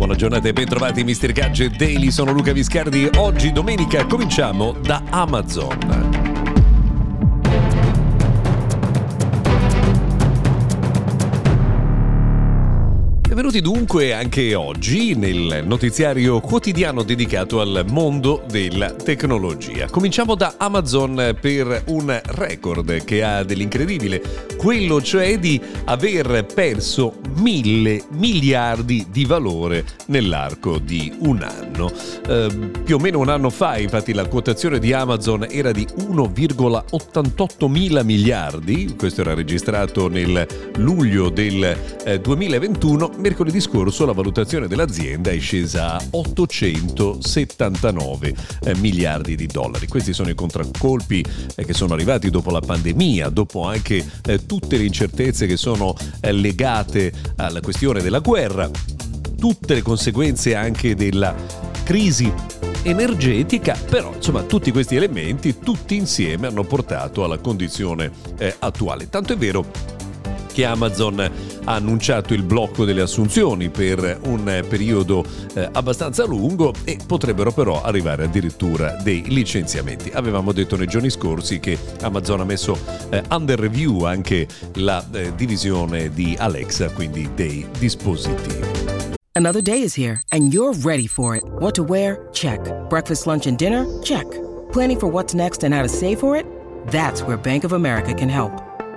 Buona giornata e bentrovati Mr. Gadget Daily, sono Luca Viscardi. Oggi domenica cominciamo da Amazon. Benvenuti dunque anche oggi nel notiziario quotidiano dedicato al mondo della tecnologia. Cominciamo da Amazon per un record che ha dell'incredibile, quello cioè di aver perso mille miliardi di valore nell'arco di un anno. Eh, più o meno un anno fa, infatti, la quotazione di Amazon era di 1,88 mila miliardi, questo era registrato nel luglio del eh, 2021 mercoledì scorso la valutazione dell'azienda è scesa a 879 eh, miliardi di dollari. Questi sono i contraccolpi eh, che sono arrivati dopo la pandemia, dopo anche eh, tutte le incertezze che sono eh, legate alla questione della guerra, tutte le conseguenze anche della crisi energetica, però insomma tutti questi elementi tutti insieme hanno portato alla condizione eh, attuale. Tanto è vero che Amazon ha annunciato il blocco delle assunzioni per un periodo eh, abbastanza lungo e potrebbero però arrivare addirittura dei licenziamenti. Avevamo detto nei giorni scorsi che Amazon ha messo eh, under review anche la eh, divisione di Alexa, quindi dei dispositivi. Another day is here and you're ready for it. What to wear? Check. Breakfast, lunch and dinner? Check. Planning for what's next and how to save for it? That's where Bank of America can help.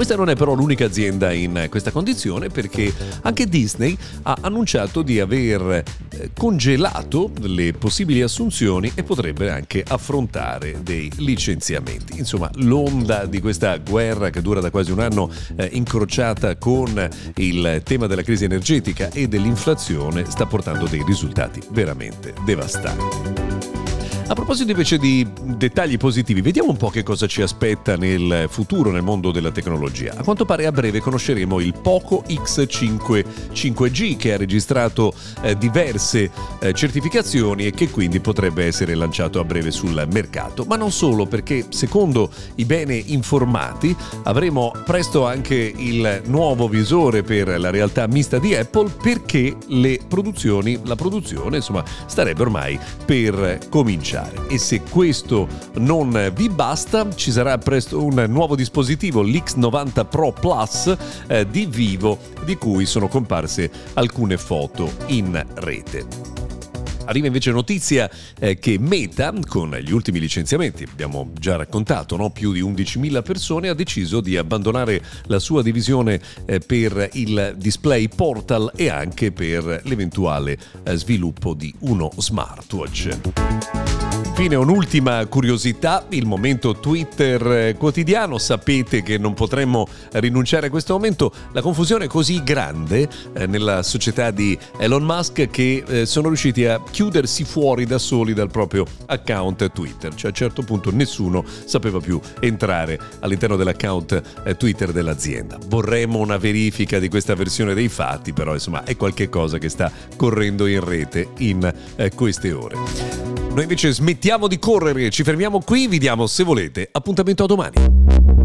Questa non è però l'unica azienda in questa condizione perché anche Disney ha annunciato di aver eh, congelato le possibili assunzioni e potrebbe anche affrontare dei licenziamenti. Insomma, l'onda di questa guerra che dura da quasi un anno eh, incrociata con il tema della crisi energetica e dell'inflazione sta portando dei risultati veramente devastanti. A proposito invece di dettagli positivi, vediamo un po' che cosa ci aspetta nel futuro nel mondo della tecnologia. A quanto pare a breve conosceremo il Poco X5 5G che ha registrato eh, diverse eh, certificazioni e che quindi potrebbe essere lanciato a breve sul mercato. Ma non solo, perché secondo i bene informati avremo presto anche il nuovo visore per la realtà mista di Apple perché le produzioni, la produzione insomma starebbe ormai per cominciare mangiare. E se questo non vi basta, ci sarà presto un nuovo dispositivo, l'X90 Pro Plus eh, di Vivo, di cui sono comparse alcune foto in rete. Arriva invece notizia eh, che Meta, con gli ultimi licenziamenti, abbiamo già raccontato, no? più di 11.000 persone, ha deciso di abbandonare la sua divisione eh, per il display portal e anche per l'eventuale eh, sviluppo di uno smartwatch. Infine un'ultima curiosità, il momento Twitter eh, quotidiano, sapete che non potremmo rinunciare a questo momento, la confusione è così grande eh, nella società di Elon Musk che eh, sono riusciti a chiudersi fuori da soli dal proprio account Twitter, cioè a un certo punto nessuno sapeva più entrare all'interno dell'account Twitter dell'azienda. Vorremmo una verifica di questa versione dei fatti, però insomma è qualcosa che sta correndo in rete in queste ore. Noi invece smettiamo di correre, ci fermiamo qui, vi diamo se volete appuntamento a domani.